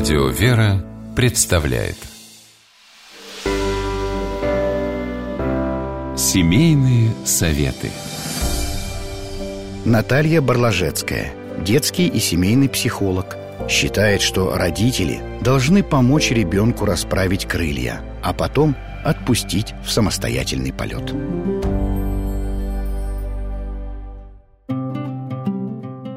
Радио «Вера» представляет Семейные советы Наталья Барлажецкая, детский и семейный психолог, считает, что родители должны помочь ребенку расправить крылья, а потом отпустить в самостоятельный полет.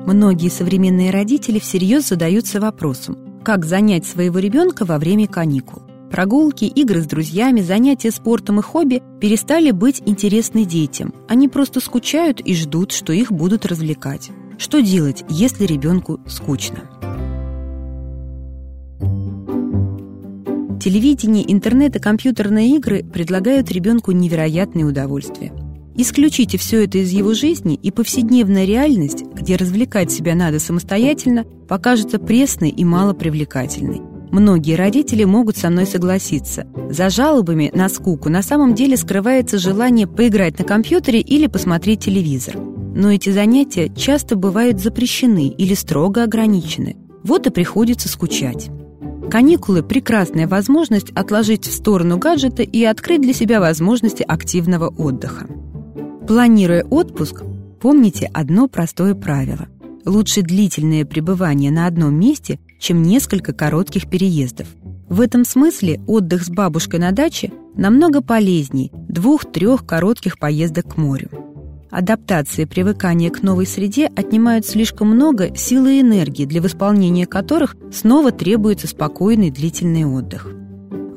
Многие современные родители всерьез задаются вопросом, как занять своего ребенка во время каникул. Прогулки, игры с друзьями, занятия спортом и хобби перестали быть интересны детям. Они просто скучают и ждут, что их будут развлекать. Что делать, если ребенку скучно? Телевидение, интернет и компьютерные игры предлагают ребенку невероятные удовольствия. Исключите все это из его жизни, и повседневная реальность, где развлекать себя надо самостоятельно, покажется пресной и малопривлекательной. Многие родители могут со мной согласиться. За жалобами на скуку на самом деле скрывается желание поиграть на компьютере или посмотреть телевизор. Но эти занятия часто бывают запрещены или строго ограничены. Вот и приходится скучать. Каникулы – прекрасная возможность отложить в сторону гаджета и открыть для себя возможности активного отдыха. Планируя отпуск, помните одно простое правило. Лучше длительное пребывание на одном месте, чем несколько коротких переездов. В этом смысле отдых с бабушкой на даче намного полезнее двух-трех коротких поездок к морю. Адаптация и привыкание к новой среде отнимают слишком много силы и энергии, для восполнения которых снова требуется спокойный длительный отдых.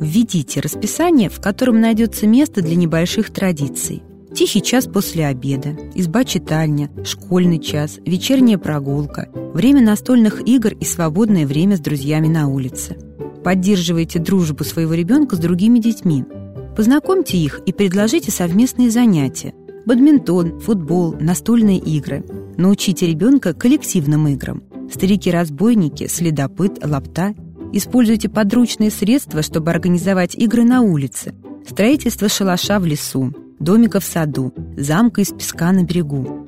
Введите расписание, в котором найдется место для небольших традиций – Тихий час после обеда, изба-читальня, школьный час, вечерняя прогулка, время настольных игр и свободное время с друзьями на улице. Поддерживайте дружбу своего ребенка с другими детьми. Познакомьте их и предложите совместные занятия. Бадминтон, футбол, настольные игры. Научите ребенка коллективным играм. Старики-разбойники, следопыт, лапта. Используйте подручные средства, чтобы организовать игры на улице. Строительство шалаша в лесу, домика в саду, замка из песка на берегу.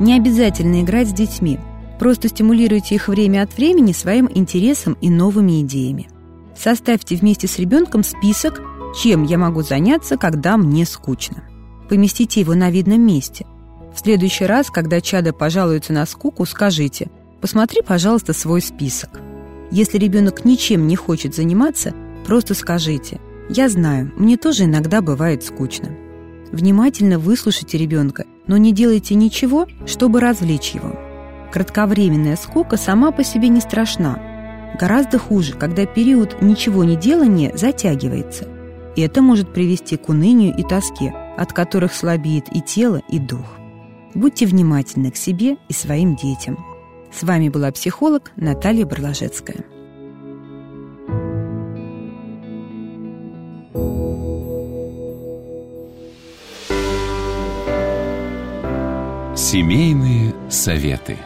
Не обязательно играть с детьми. Просто стимулируйте их время от времени своим интересом и новыми идеями. Составьте вместе с ребенком список, чем я могу заняться, когда мне скучно. Поместите его на видном месте. В следующий раз, когда чадо пожалуется на скуку, скажите «Посмотри, пожалуйста, свой список». Если ребенок ничем не хочет заниматься, Просто скажите «Я знаю, мне тоже иногда бывает скучно». Внимательно выслушайте ребенка, но не делайте ничего, чтобы развлечь его. Кратковременная скука сама по себе не страшна. Гораздо хуже, когда период ничего не делания затягивается. И это может привести к унынию и тоске, от которых слабеет и тело, и дух. Будьте внимательны к себе и своим детям. С вами была психолог Наталья Барлажецкая. Семейные советы.